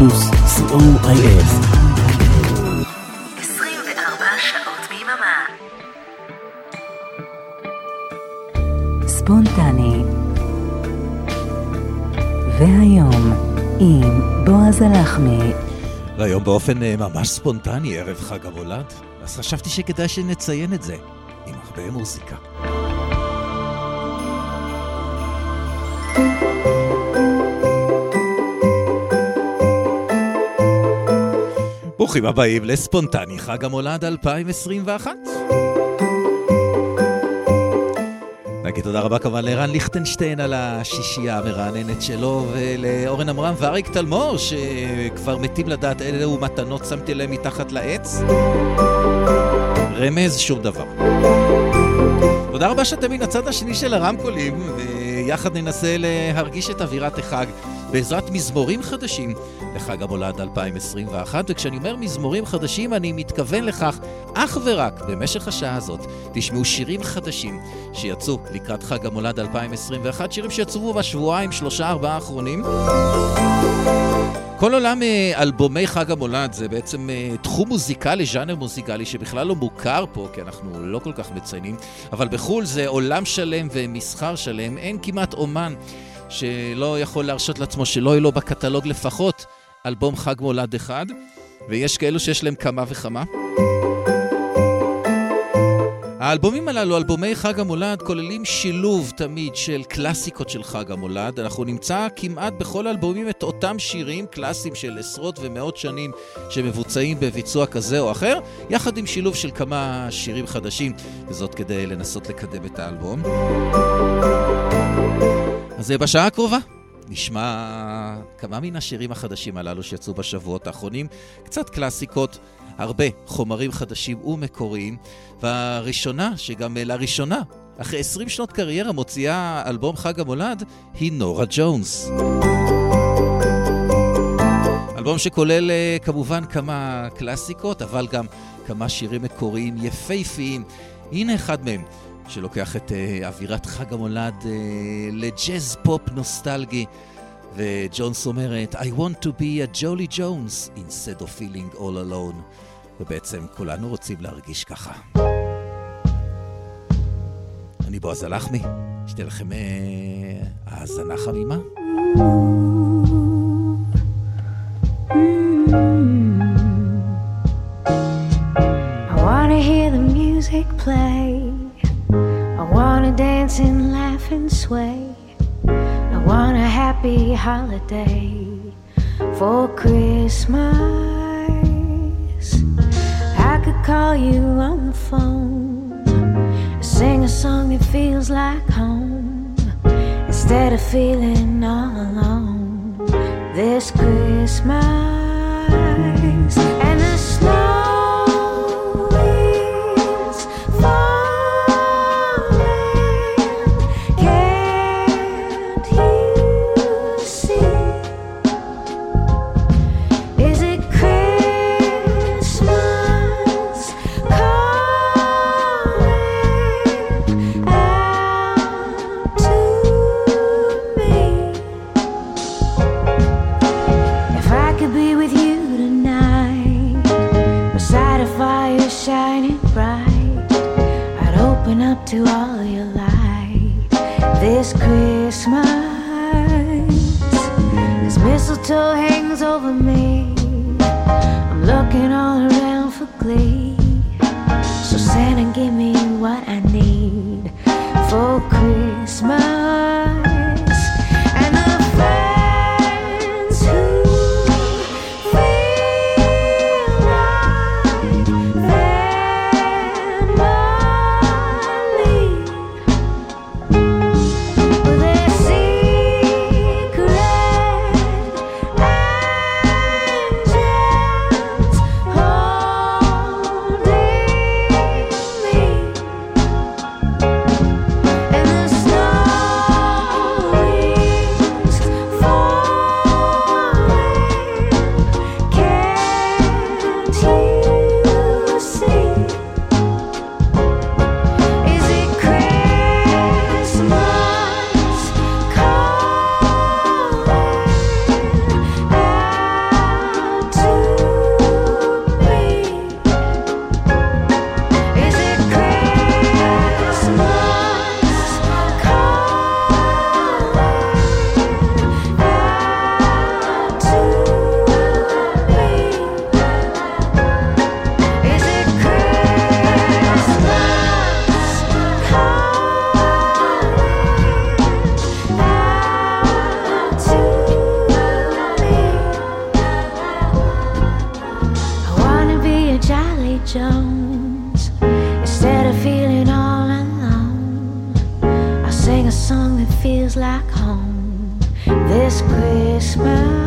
פלוס, co.il 24 שעות ביממה. ספונטני והיום עם בועז הלחמי והיום באופן אה, ממש ספונטני, ערב חג המולד, אז חשבתי שכדאי שנציין את זה עם הרבה מוזיקה. ברוכים הבאים לספונטני חג המולד 2021. נגיד תודה רבה כמובן לערן ליכטנשטיין על השישייה המרעננת שלו, ולאורן עמרם ואריק תלמור, שכבר מתים לדעת אילו מתנות שמתי להם מתחת לעץ. רמז, שום דבר. תודה רבה שאתם מן הצד השני של הרמקולים, ויחד ננסה להרגיש את אווירת החג בעזרת מזמורים חדשים לחג המולד 2021, וכשאני אומר מזמורים חדשים אני מתכוון לכך אך ורק במשך השעה הזאת. תשמעו שירים חדשים שיצאו לקראת חג המולד 2021, שירים שיצאו בשבועיים, שלושה, ארבעה האחרונים. כל עולם אה, אלבומי חג המולד זה בעצם אה, תחום מוזיקלי, ז'אנר מוזיקלי שבכלל לא מוכר פה, כי אנחנו לא כל כך מציינים, אבל בחו"ל זה עולם שלם ומסחר שלם, אין כמעט אומן שלא יכול להרשות לעצמו שלא יהיה לו בקטלוג לפחות אלבום חג מולד אחד, ויש כאלו שיש להם כמה וכמה. האלבומים הללו, אלבומי חג המולד, כוללים שילוב תמיד של קלאסיקות של חג המולד. אנחנו נמצא כמעט בכל האלבומים את אותם שירים קלאסיים של עשרות ומאות שנים שמבוצעים בביצוע כזה או אחר, יחד עם שילוב של כמה שירים חדשים, וזאת כדי לנסות לקדם את האלבום. אז בשעה הקרובה נשמע כמה מן השירים החדשים הללו שיצאו בשבועות האחרונים, קצת קלאסיקות, הרבה חומרים חדשים ומקוריים, והראשונה, שגם לראשונה, אחרי 20 שנות קריירה מוציאה אלבום חג המולד, היא נורה ג'ונס. אלבום שכולל אה, כמובן כמה קלאסיקות, אבל גם כמה שירים מקוריים יפהפיים. הנה אחד מהם. שלוקח את uh, אווירת חג המולד uh, לג'אז פופ נוסטלגי. וג'ונס אומרת, I want to be a Jolly Jones instead of feeling all alone. ובעצם כולנו רוצים להרגיש ככה. אני בועז הלחמי, שתהיה לכם האזנה uh, חמימה. I wanna hear the music play wanna dance and laugh and sway. I want a happy holiday for Christmas. I could call you on the phone, sing a song that feels like home instead of feeling all alone this Christmas. And the snow. Jones. Instead of feeling all alone, I sing a song that feels like home this Christmas.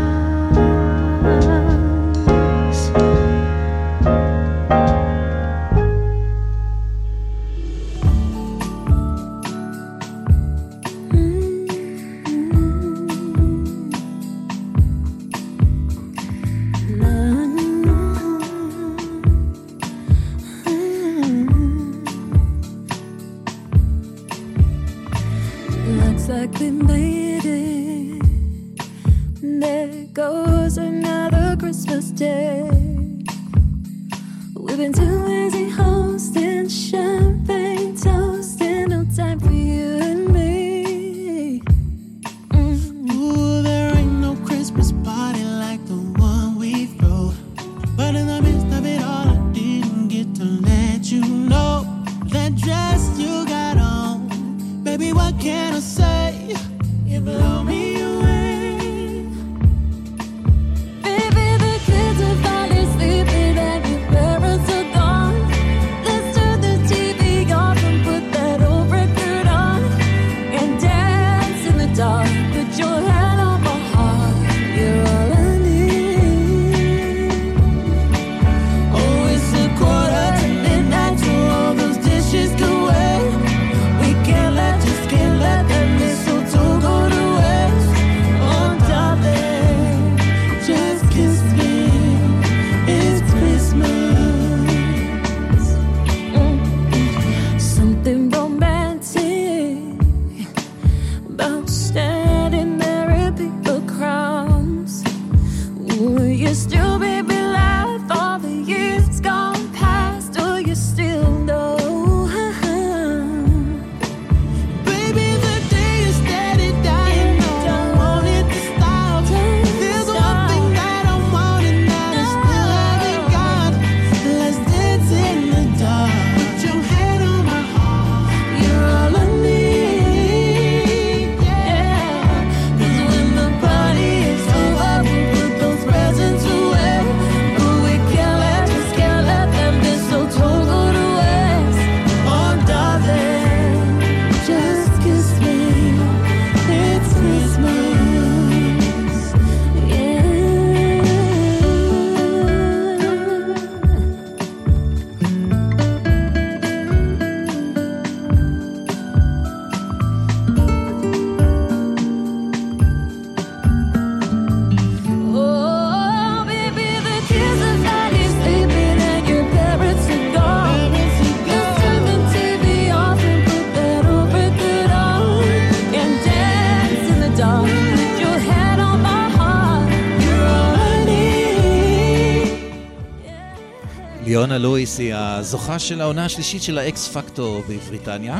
ליאונה לואיס היא הזוכה של העונה השלישית של ה X Factor בבריטניה.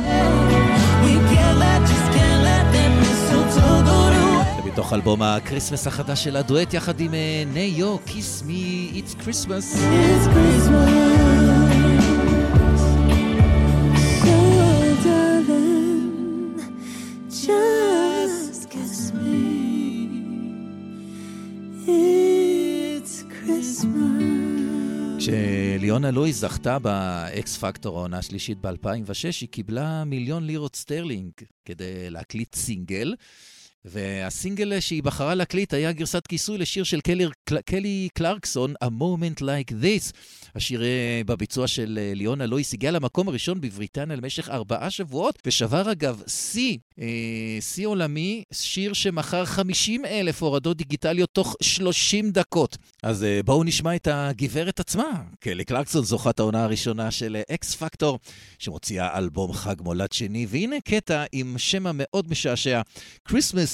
מתוך אלבום ה Christmas החדש של הדואט יחד עם אה, Ne-Yo, Kiss Me, It's Christmas. It's Christmas. זכתה ב X Factor העונה השלישית ב-2006, היא קיבלה מיליון לירות סטרלינג כדי להקליט סינגל. והסינגל שהיא בחרה להקליט היה גרסת כיסוי לשיר של קלי, קלי קלרקסון, A Moment Like This. השיר אה, בביצוע של אה, ליאונה לואיס הגיע למקום הראשון בבריטניה למשך ארבעה שבועות, ושבר אגב שיא, אה, שיא עולמי, שיר שמכר 50 אלף הורדות דיגיטליות תוך 30 דקות. אז בואו נשמע את הגברת עצמה. קלי קלרקסון זוכת העונה הראשונה של אקס פקטור, שמוציאה אלבום חג מולד שני, והנה קטע עם שם המאוד משעשע, Christmas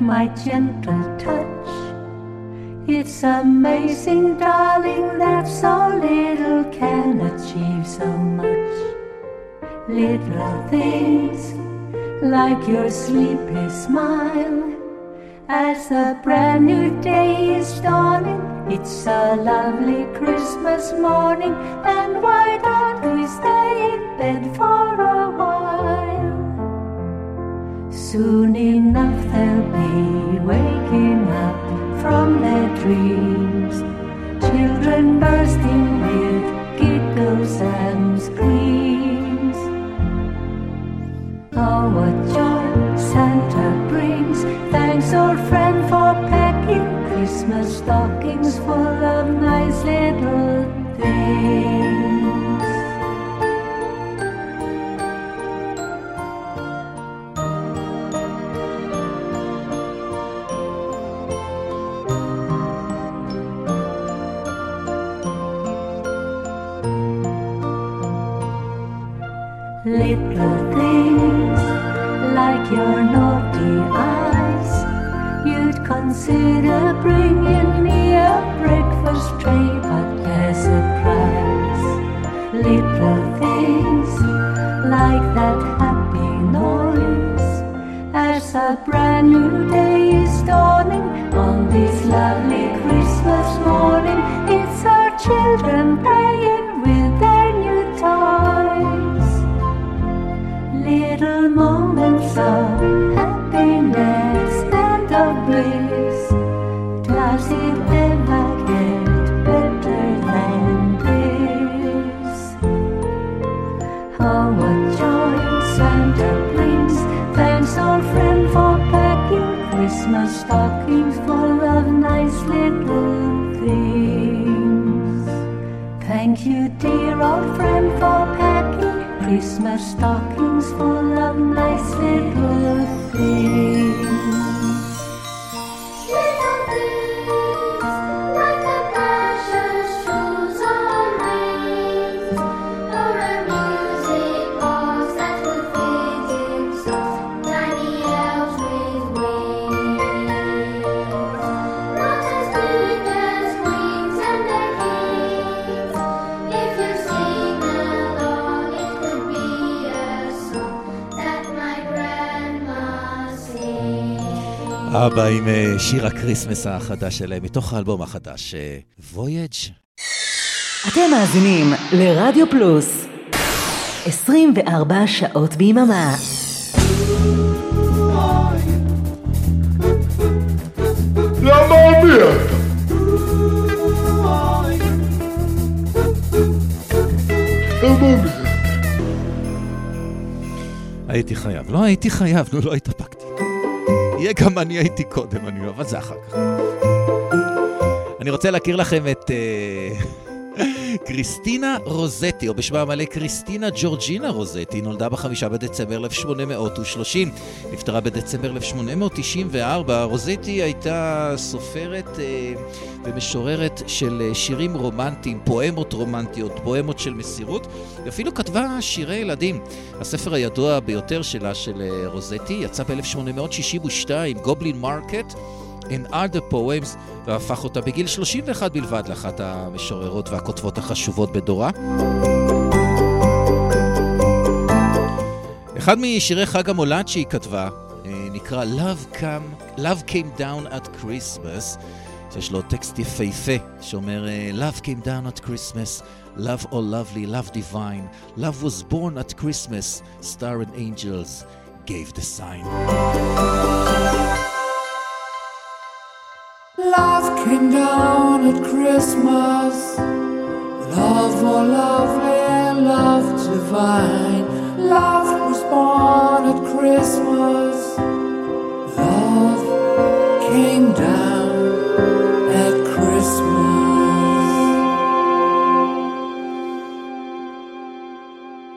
my gentle touch. It's amazing, darling, that so little can achieve so much. Little things like your sleepy smile. As the brand new day is dawning, it's a lovely Christmas morning, and why don't we stay in bed for a Soon enough they'll be waking up from their dreams, children bursting with giggles and screams. Oh, what joy Santa brings! Thanks, old friend, for packing Christmas stockings full of nice little consider bringing me a breakfast tray, but there's a price. Little things like that happy noise as a brand new day is dawning on this lovely Christmas morning. It's our children said אבא עם אה, שיר ה Christmas החדש שלהם, מתוך האלבום החדש, Voyage. אתם מאזינים לרדיו פלוס 24 שעות ביממה. למה מי אתה? למה מי? הייתי חייב. לא הייתי חייב, נו, לא התאפקתי. יהיה גם אני הייתי קודם, אני, אבל זה אחר כך. אני רוצה להכיר לכם את אה, קריסטינה רוזטי, או בשמה המלא קריסטינה ג'ורג'ינה רוזטי, נולדה בחמישה בדצמבר 1830, נפטרה בדצמבר 1894. רוזטי הייתה סופרת אה, ומשוררת של אה, שירים רומנטיים, פואמות רומנטיות, פואמות של מסירות, היא אפילו כתבה שירי ילדים. הספר הידוע ביותר שלה, של אה, רוזטי, יצא ב-1862, Goblin Market and other poems, והפך אותה בגיל 31 בלבד לאחת המשוררות והכותבות החשובות בדורה. אחד משירי חג המולד שהיא כתבה אה, נקרא Love, Come, Love Came Down at Christmas, שיש לו טקסט יפהפה שאומר אה, Love came down at Christmas, love all lovely, love divine, love was born at Christmas, star and angels gave the sign. Came down at Christmas. Love more lovely and love divine. Love was born at Christmas. Love came down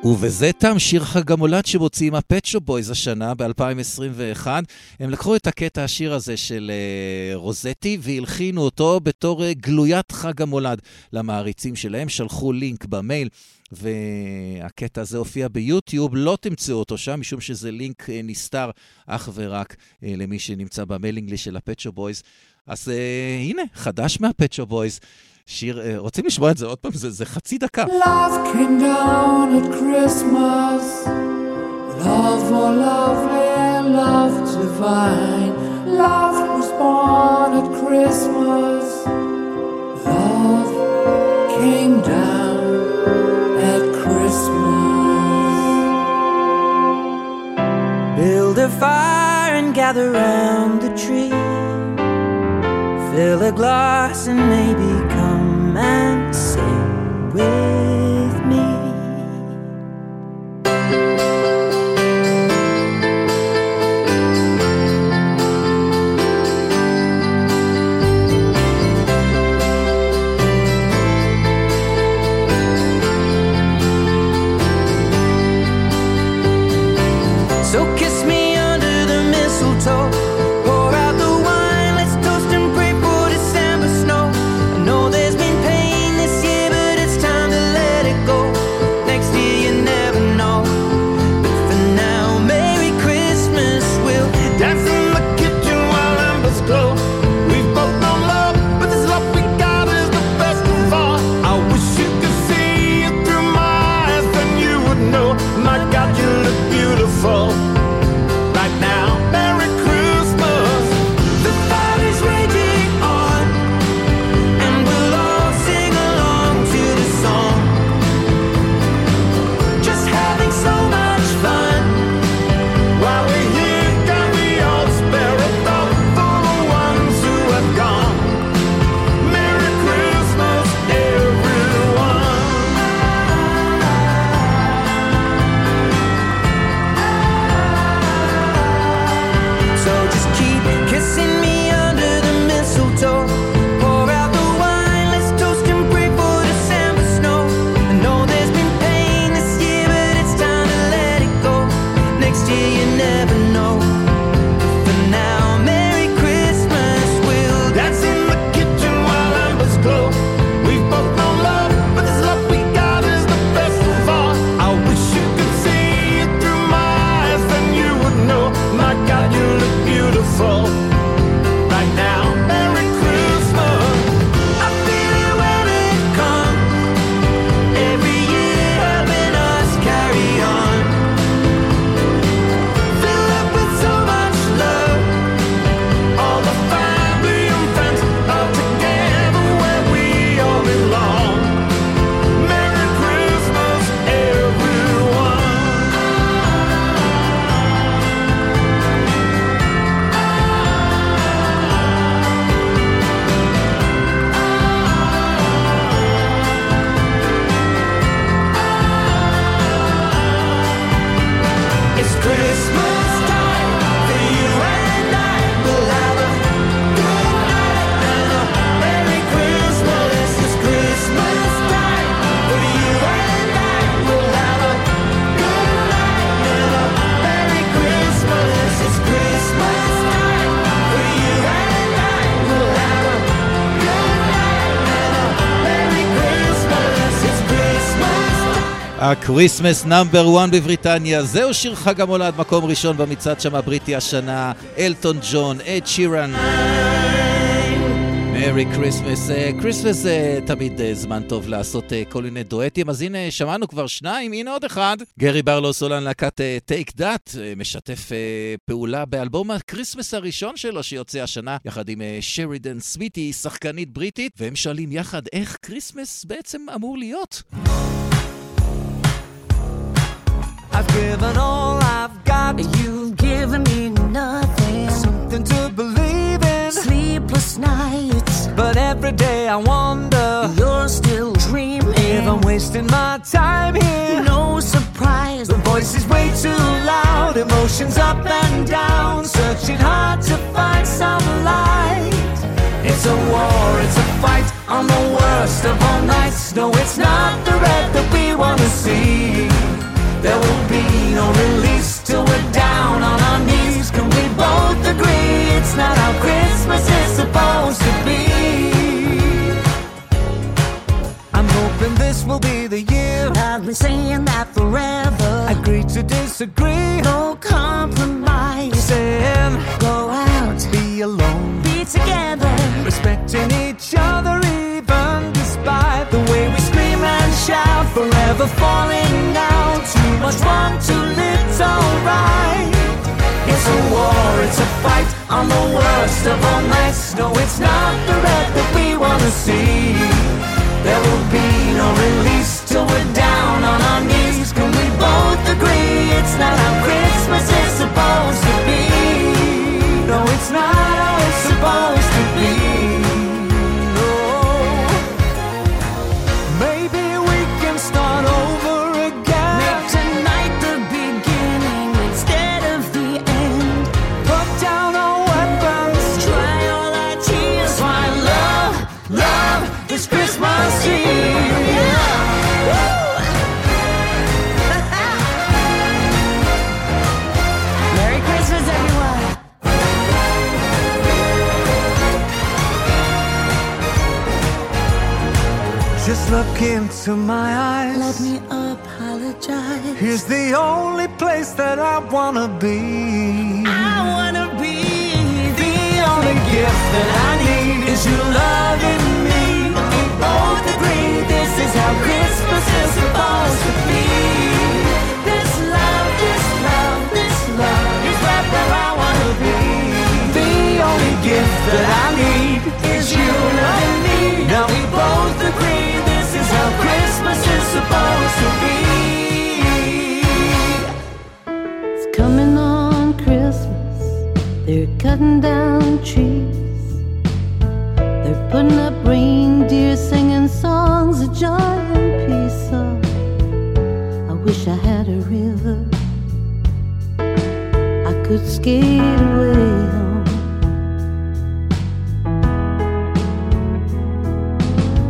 ובזה תם שיר חג המולד שמוציאים הפצ'ו בויז השנה, ב-2021. הם לקחו את הקטע השיר הזה של uh, רוזטי והלחינו אותו בתור uh, גלוית חג המולד למעריצים שלהם, שלחו לינק במייל. והקטע הזה הופיע ביוטיוב, לא תמצאו אותו שם, משום שזה לינק אה, נסתר אך ורק אה, למי שנמצא ב mailing list של ה Pet Shop Boys. אז אה, הנה, חדש מה Pet Shop Boys. שיר, אה, רוצים לשמוע את זה עוד פעם? זה, זה חצי דקה. Love came down at Christmas. Love more lovely and love divine. Love was born at Christmas. Love came down at Christmas. Build a fire and gather round the tree. Fill a glass and maybe romancing with. ה Christmas number 1 בבריטניה, זהו שיר חג המולד, מקום ראשון במצעד שם הבריטי השנה, אלטון ג'ון, אד שירן. Merry Christmas. Christmas זה תמיד אה, זמן טוב לעשות אה, כל מיני דואטים, אז הנה, שמענו כבר שניים, הנה עוד אחד. גרי ברלו סולן להקת Take That, משתף אה, פעולה באלבום ה Christmas הראשון שלו שיוצא השנה, יחד עם אה, שרידן סמית', שחקנית בריטית, והם שואלים יחד איך Christmas בעצם אמור להיות. I've given all I've got. You've given me nothing. Something to believe in. Sleepless nights. But every day I wonder. You're still dreaming. If I'm wasting my time here. No surprise. The voice is way too loud. Emotions up and down. Searching hard to find some light. It's a war, it's a fight on the worst of all nights. No, it's not the red that we wanna see. There will be no release till we're down on our knees. Can we both agree it's not how Christmas is supposed to be? I'm hoping this will be the year. I've been saying that forever. Agree to disagree, no compromise. Saying, go out, be alone, be together, respecting each other shout. Forever falling out. Too much fun, too little right. It's a war, it's a fight on the worst of all nights. No, it's not the red that we wanna see. There will be no release till we're down on our knees. Can we both agree it's not how Christmas is supposed to be? No, it's not how it's supposed look into my eyes. Let me apologize. Here's the only place that I wanna be. I wanna be The only gift that I need is you loving me. We both agree this is how Christmas is supposed to be. This love, this love, this love is right where I wanna be. The only gift that I need Is you loving me? Now we both cutting down trees. They're putting up reindeer singing songs of joy and peace. Oh, I wish I had a river. I could skate away home.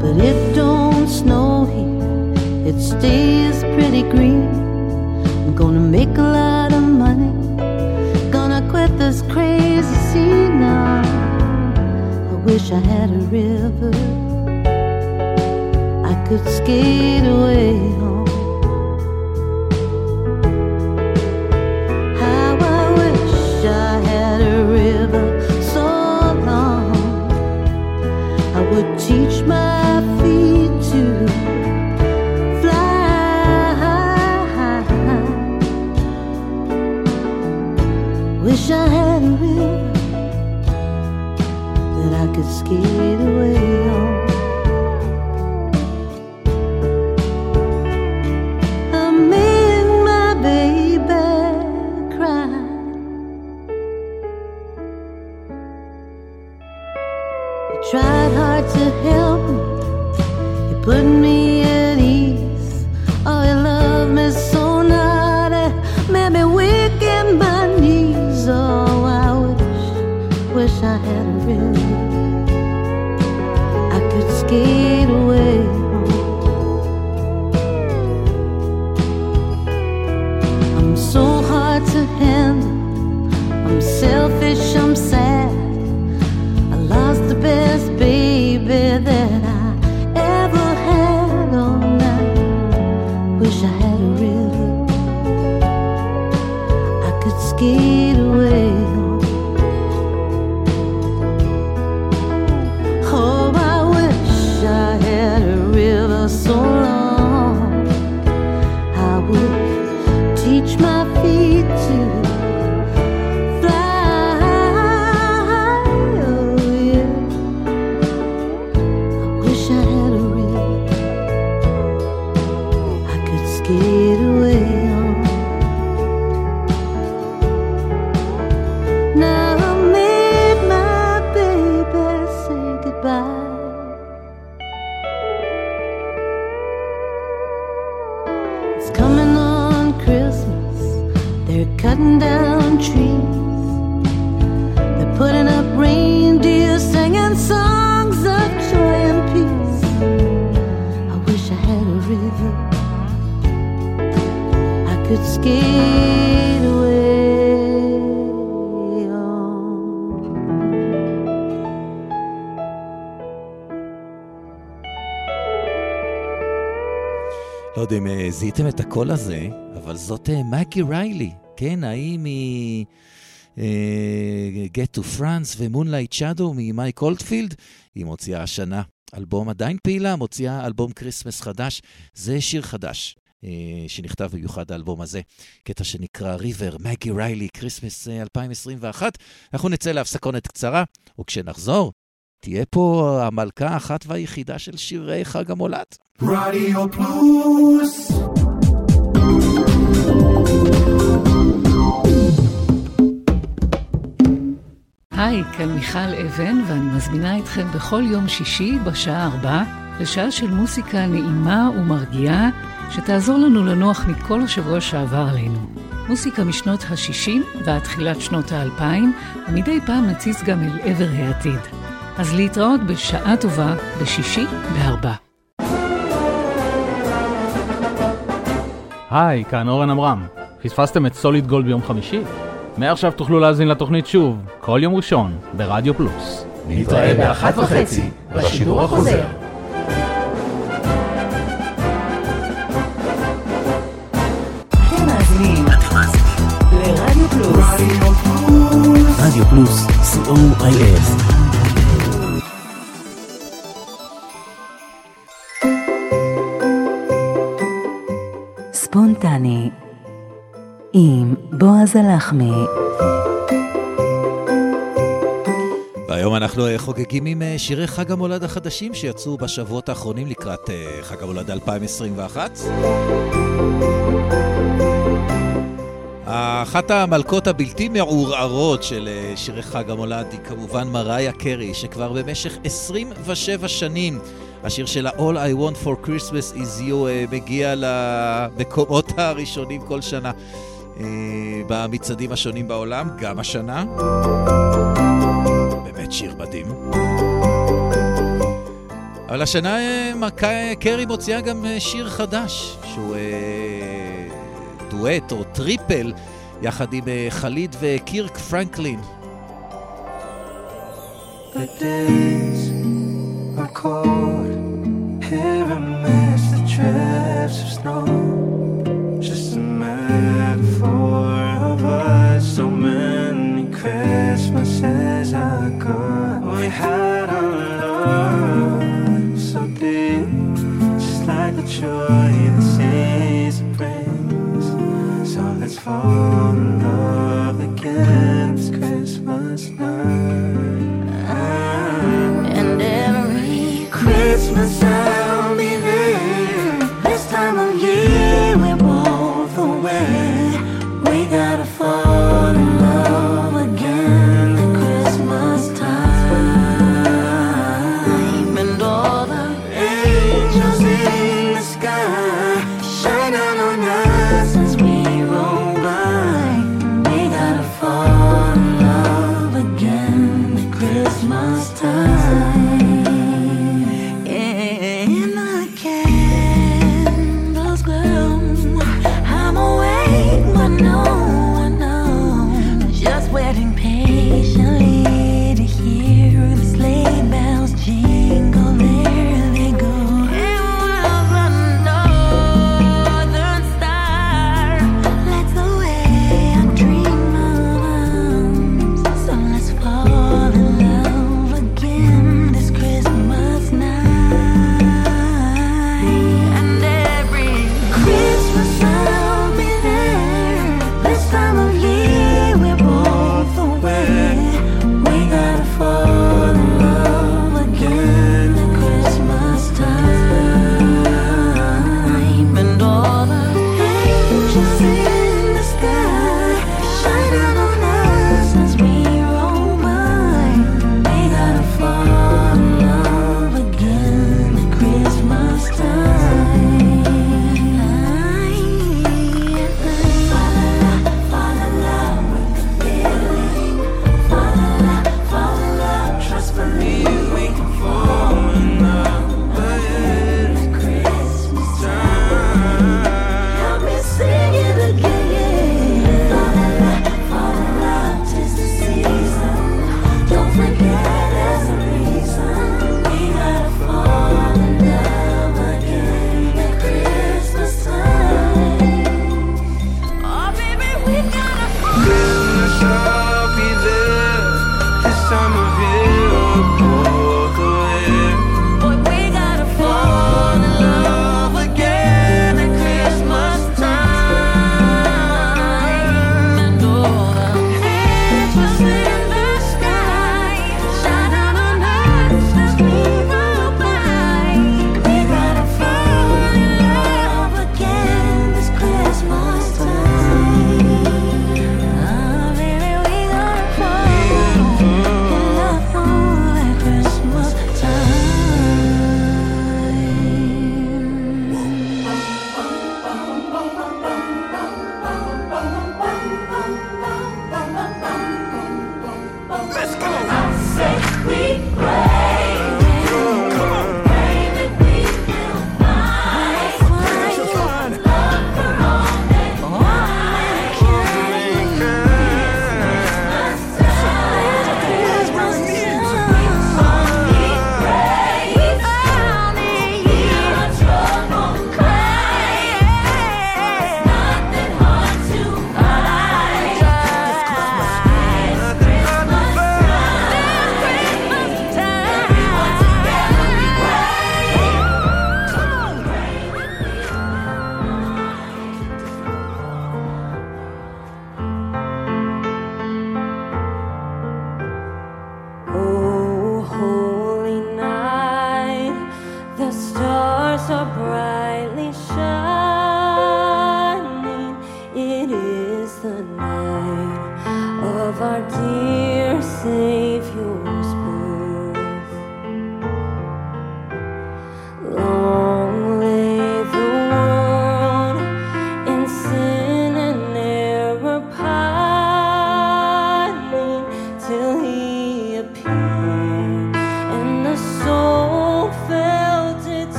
But it don't snow here. It stays pretty green. I'm gonna make a lot. Gonna this crazy scene now. I wish I had a river. I could skate away home. esquina. יודע אם אה, זיהיתם את הקול הזה, אבל זאת אה, מגי ריילי, כן, ההיא מ... אה, Get to France ו-Moonlight Shadow ממייק אולדפילד, היא מוציאה השנה אלבום עדיין פעילה, מוציאה אלבום Christmas חדש. זה שיר חדש. שנכתב במיוחד האלבום הזה, קטע שנקרא River, מגי ריילי, Christmas אה, 2021. אנחנו נצא להפסקונת קצרה, וכשנחזור, תהיה פה המלכה האחת והיחידה של שירי חג המולד. רדיו פלוס היי, כאן מיכל אבן, ואני מזמינה אתכם בכל יום שישי בשעה 4 לשעה של מוסיקה נעימה ומרגיעה, שתעזור לנו לנוח מכל השבוע שעבר עלינו. מוסיקה משנות ה-60 ועד תחילת שנות ה-2000, ומדי פעם נציץ גם אל עבר העתיד. אז להתראות בשעה טובה בשישי בארבע. היי, כאן אורן עמרם. פספסתם את סוליד גולד ביום חמישי? מעכשיו תוכלו להאזין לתוכנית שוב, כל יום ראשון, ברדיו פלוס. נתראה באחת וחצי, בשידור החוזר. רדיו פלוס, co.il. ספונטני עם בועז הלחמי. והיום אנחנו אה, חוגגים עם אה, שירי חג המולד החדשים שיצאו בשבועות האחרונים לקראת אה, חג המולד 2021. אחת המלכות הבלתי מעורערות של שירי חג המולד היא כמובן מריה קרי, שכבר במשך 27 שנים השיר שלה All I Want for Christmas is You אה, מגיע למקומות הראשונים כל שנה אה, במצעדים השונים בעולם, גם השנה. באמת שיר מדהים. אבל השנה אה, קרי מוציאה גם שיר חדש, שהוא דואט או טריפל, יחד עם חליד וקירק פרנקלין. The days are cold. Here amidst the drifts of snow. Just a metaphor of us. So many Christmases ago. We had our love so deep. Just like the joy the season brings. So let's fall in love again Christmas night.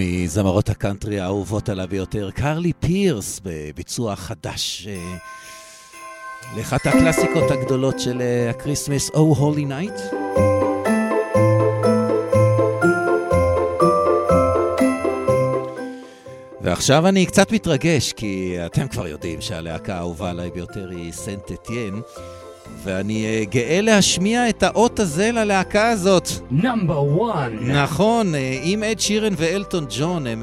מזמרות הקאנטרי האהובות עליי ביותר, קרלי פירס, בביצוע חדש אה, לאחת הקלאסיקות הגדולות של אה, ה Christmas, Oh Holy Night. ועכשיו אני קצת מתרגש, כי אתם כבר יודעים שהלהקה האהובה עליי ביותר היא Saint Etienne, ואני אה, גאה להשמיע את האות הזה ללהקה הזאת. Number 1. נכון, אה, עם אד שירן ואלטון ג'ון, הם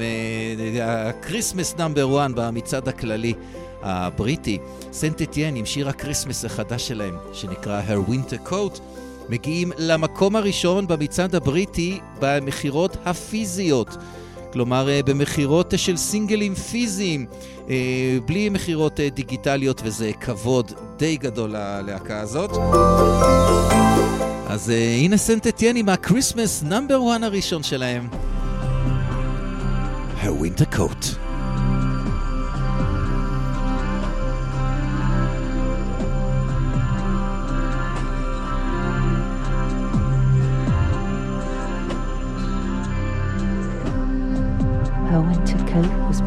ה Christmas number 1 במצעד הכללי הבריטי. Saint Etienne עם שיר ה Christmas החדש שלהם, שנקרא Her Winter Coat, מגיעים למקום הראשון במצעד הבריטי במכירות הפיזיות. כלומר, אה, במכירות אה, של סינגלים פיזיים, אה, בלי מכירות דיגיטליות, וזה כבוד די גדול ללהקה הזאת. אז הנה Saint Etienne עם ה Christmas number 1 הראשון שלהם. Her Winter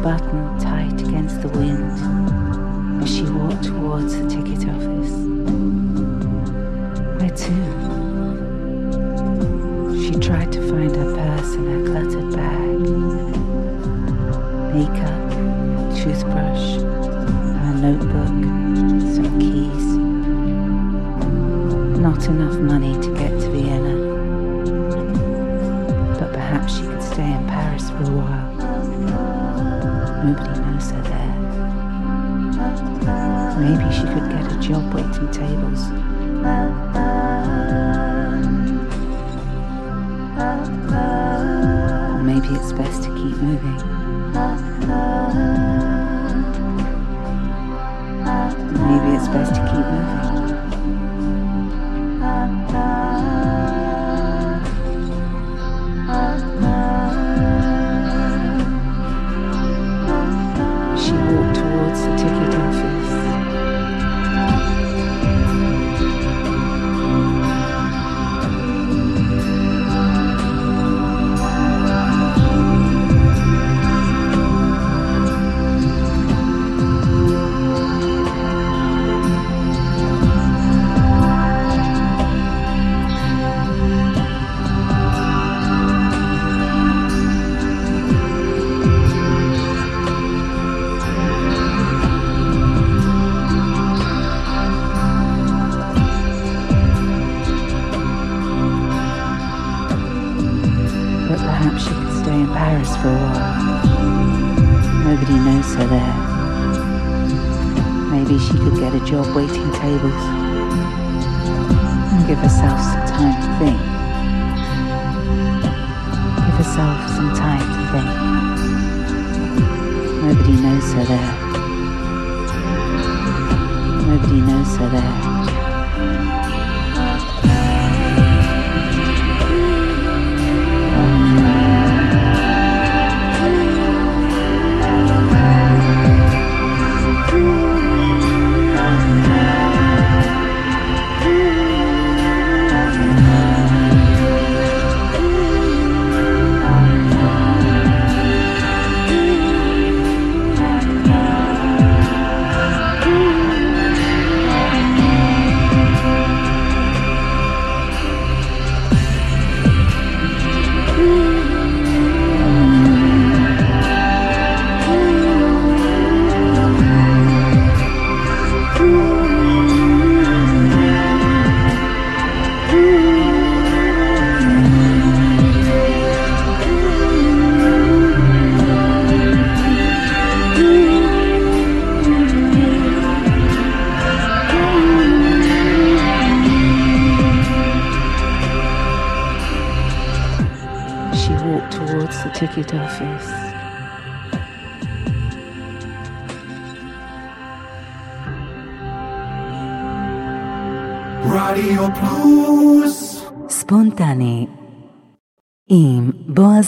buttoned tight against the wind as she walked towards the ticket office. Where to? She tried to find her purse in her cluttered bag. Makeup, toothbrush, her notebook, some keys. Not enough money to job waiting tables. Or maybe it's best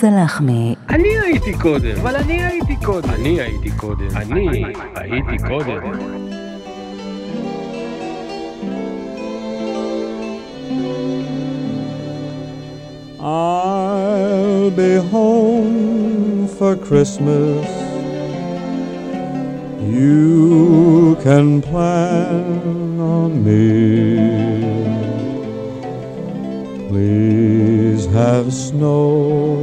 בועז הלחמי. אני הייתי קודם. אבל אני הייתי קודם. אני הייתי קודם. אני הייתי קודם. I'll be home for Christmas. You can plan on me. Please have snow and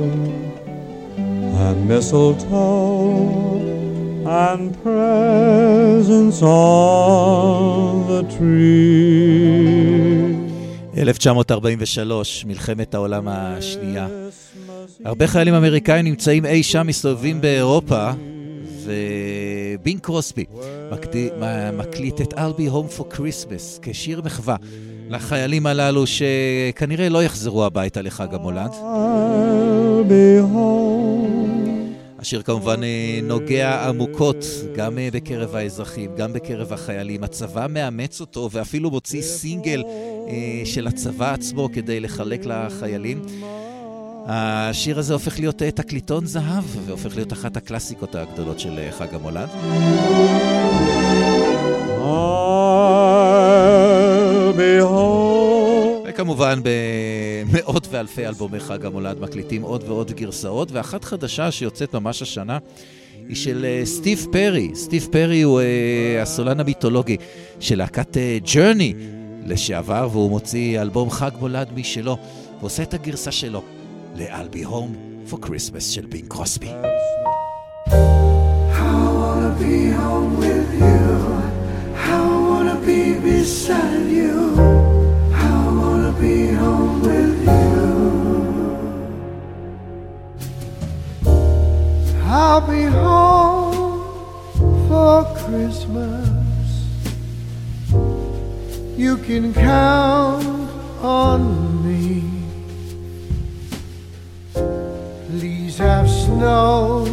mistletoe and presents on the tree. 1943, מלחמת העולם השנייה. הרבה חיילים אמריקאים נמצאים אי שם, מסתובבים באירופה, קרוסבי מקדי, מ- מקליט את I'll be home for Christmas כשיר מחווה לחיילים הללו שכנראה לא יחזרו הביתה לחג המולד. I'll be home. השיר כמובן אה, נוגע עמוקות, גם אה, בקרב האזרחים, גם בקרב החיילים. הצבא מאמץ אותו ואפילו מוציא סינגל אה, של הצבא עצמו כדי לחלק לחיילים. השיר הזה הופך להיות תקליטון זהב, והופך להיות אחת הקלאסיקות הגדולות של חג המולד. I'll be home. וכמובן במאות ואלפי אלבומי חג המולד מקליטים עוד ועוד גרסאות, ואחת חדשה שיוצאת ממש השנה היא של אה, סטיב פרי. סטיב פרי הוא אה, הסולן המיתולוגי של להקת Journey לשעבר, והוא מוציא אלבום חג מולד משלו, ועושה את הגרסה שלו ל-I'll be home for Christmas של בינג קרוסבי. Be beside you. Mistletoe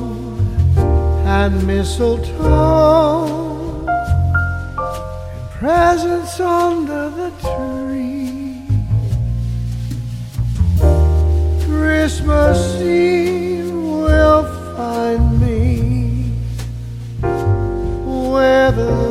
and mistletoe presents under the tree. Christmas Eve will find me. Where the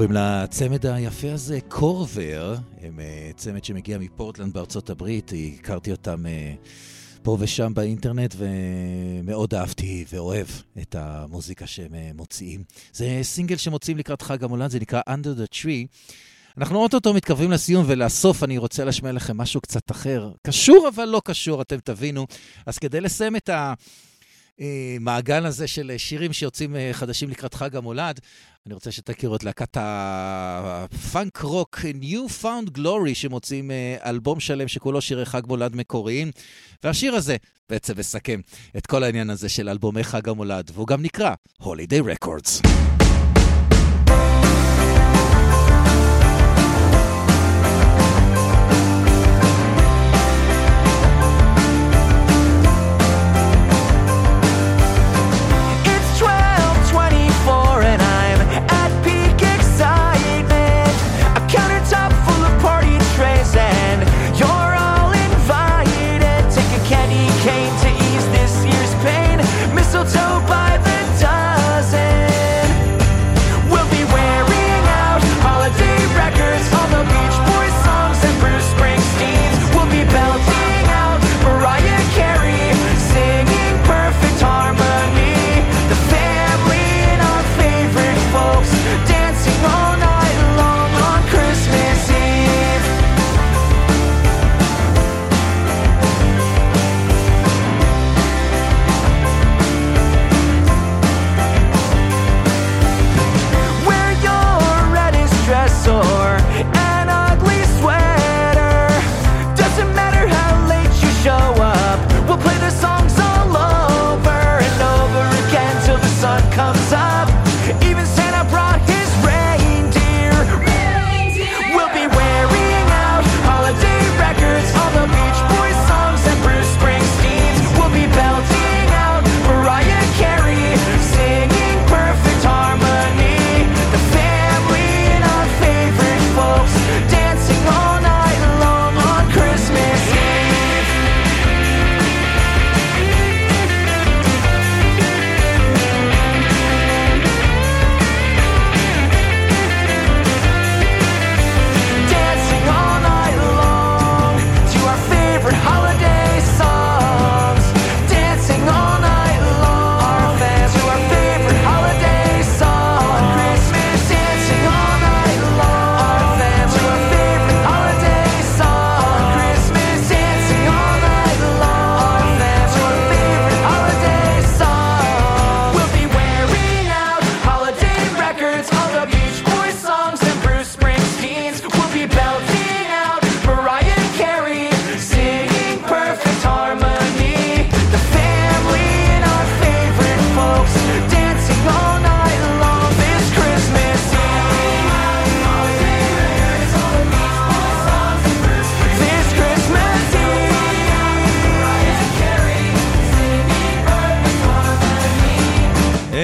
קוראים לצמד היפה הזה קורבר, הם אה, צמד שמגיע מפורטלנד בארצות הברית, הכרתי אותם אה, פה ושם באינטרנט ומאוד אהבתי ואוהב את המוזיקה שהם אה, מוציאים. זה סינגל שמוציאים לקראת חג המולד, זה נקרא Under the Tree. אנחנו אוטוטו מתקרבים לסיום, ולסוף אני רוצה להשמיע לכם משהו קצת אחר. קשור אבל לא קשור, אתם תבינו. אז כדי לסיים את ה... המעגל הזה של שירים שיוצאים אה, חדשים לקראת חג המולד. אני רוצה שתכירו את להקת הפאנק רוק New Found Glory, שמוצאים אה, אלבום שלם שכולו שירי חג מולד מקוריים. והשיר הזה בעצם מסכם את כל העניין הזה של אלבומי חג המולד, והוא גם נקרא Holiday Records.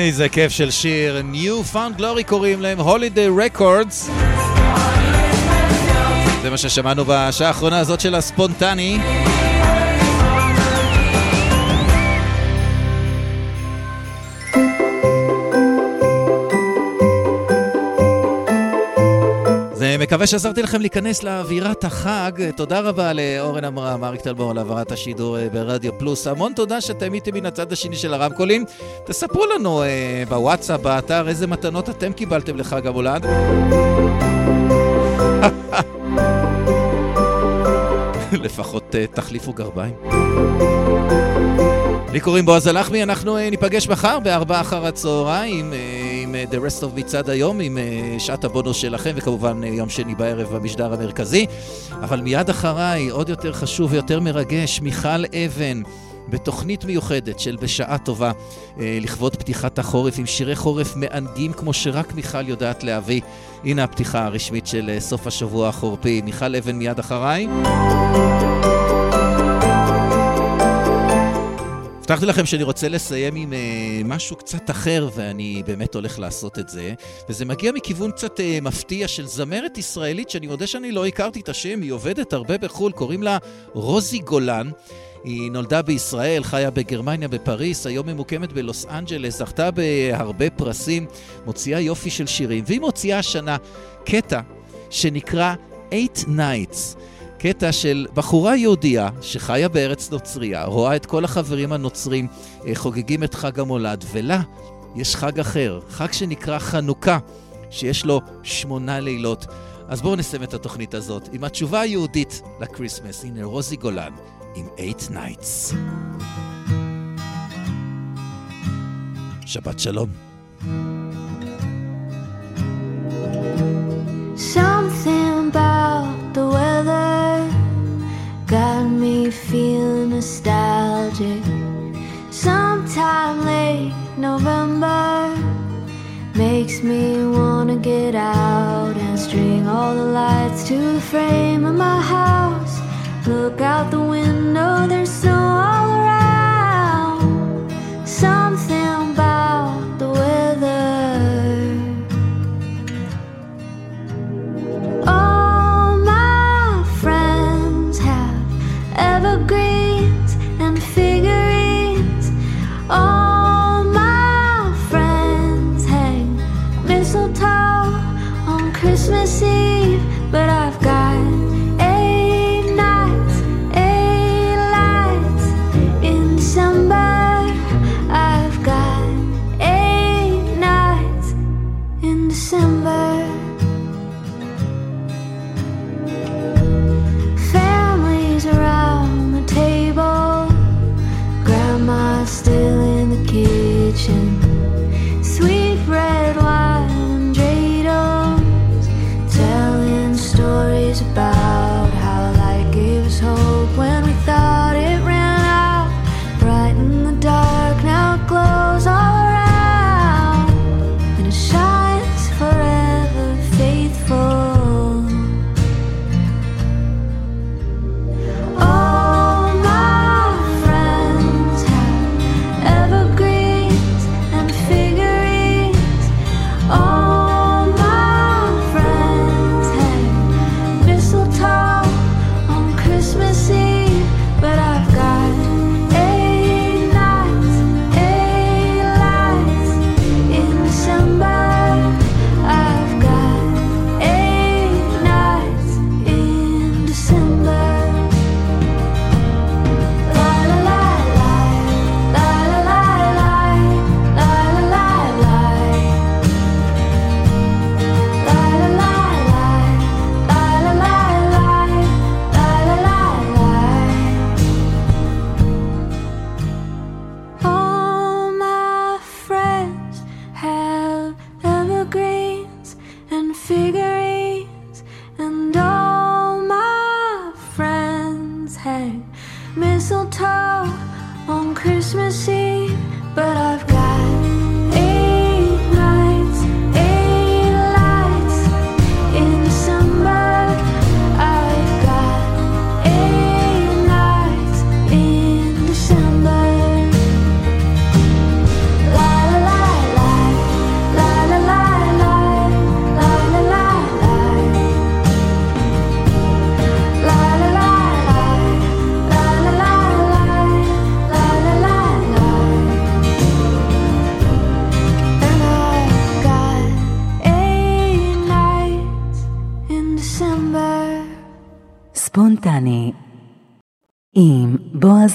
איזה כיף של שיר. New Found Glory קוראים להם, Holiday Records. זה מה ששמענו בשעה האחרונה הזאת של הספונטני. מקווה שעזרתי לכם להיכנס לאווירת החג. תודה רבה לאורן עמרם, אריק טלבור, על העברת השידור אה, ברדיו פלוס. המון תודה שאתם איתי מן הצד השני של הרמקולים. תספרו לנו אה, בוואטסאפ, באתר, איזה מתנות אתם קיבלתם לחג המולד. לפחות אה, תחליפו גרביים. לי קוראים בועז הלחמי, אנחנו אה, ניפגש מחר בארבעה אחר הצהריים אה, עם אה, The Rest of מצעד היום, עם שעת הבונוס שלכם, וכמובן יום שני בערב במשדר המרכזי. אבל מיד אחריי, עוד יותר חשוב ויותר מרגש, מיכל אבן. בתוכנית מיוחדת של בשעה טובה אה, לכבוד פתיחת החורף עם שירי חורף מענגים כמו שרק מיכל יודעת להביא. הנה הפתיחה הרשמית של אה, סוף השבוע החורפי. מיכל אבן מיד אחריי. הבטחתי לכם שאני רוצה לסיים עם uh, משהו קצת אחר, ואני באמת הולך לעשות את זה. וזה מגיע מכיוון קצת uh, מפתיע של זמרת ישראלית, שאני מודה שאני לא הכרתי את השם, היא עובדת הרבה בחו"ל, קוראים לה רוזי גולן. היא נולדה בישראל, חיה בגרמניה, בפריס, היום ממוקמת בלוס אנג'לס, זכתה בהרבה פרסים, מוציאה יופי של שירים, והיא מוציאה השנה קטע שנקרא Eight Nights. קטע של בחורה יהודייה שחיה בארץ נוצריה, רואה את כל החברים הנוצרים אה, חוגגים את חג המולד, ולה יש חג אחר, חג שנקרא חנוכה, שיש לו שמונה לילות. אז בואו נסיים את התוכנית הזאת עם התשובה היהודית לקריסמס. הנה רוזי גולן עם 8 Nights. שבת שלום. thank you to the frame of my house. Look out the window.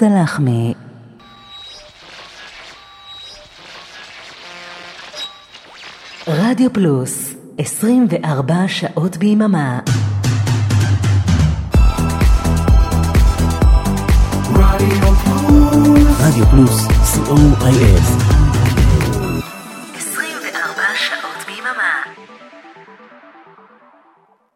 סלחמי. רדיו פלוס, 24 שעות ביממה. רדיו פלוס, co.il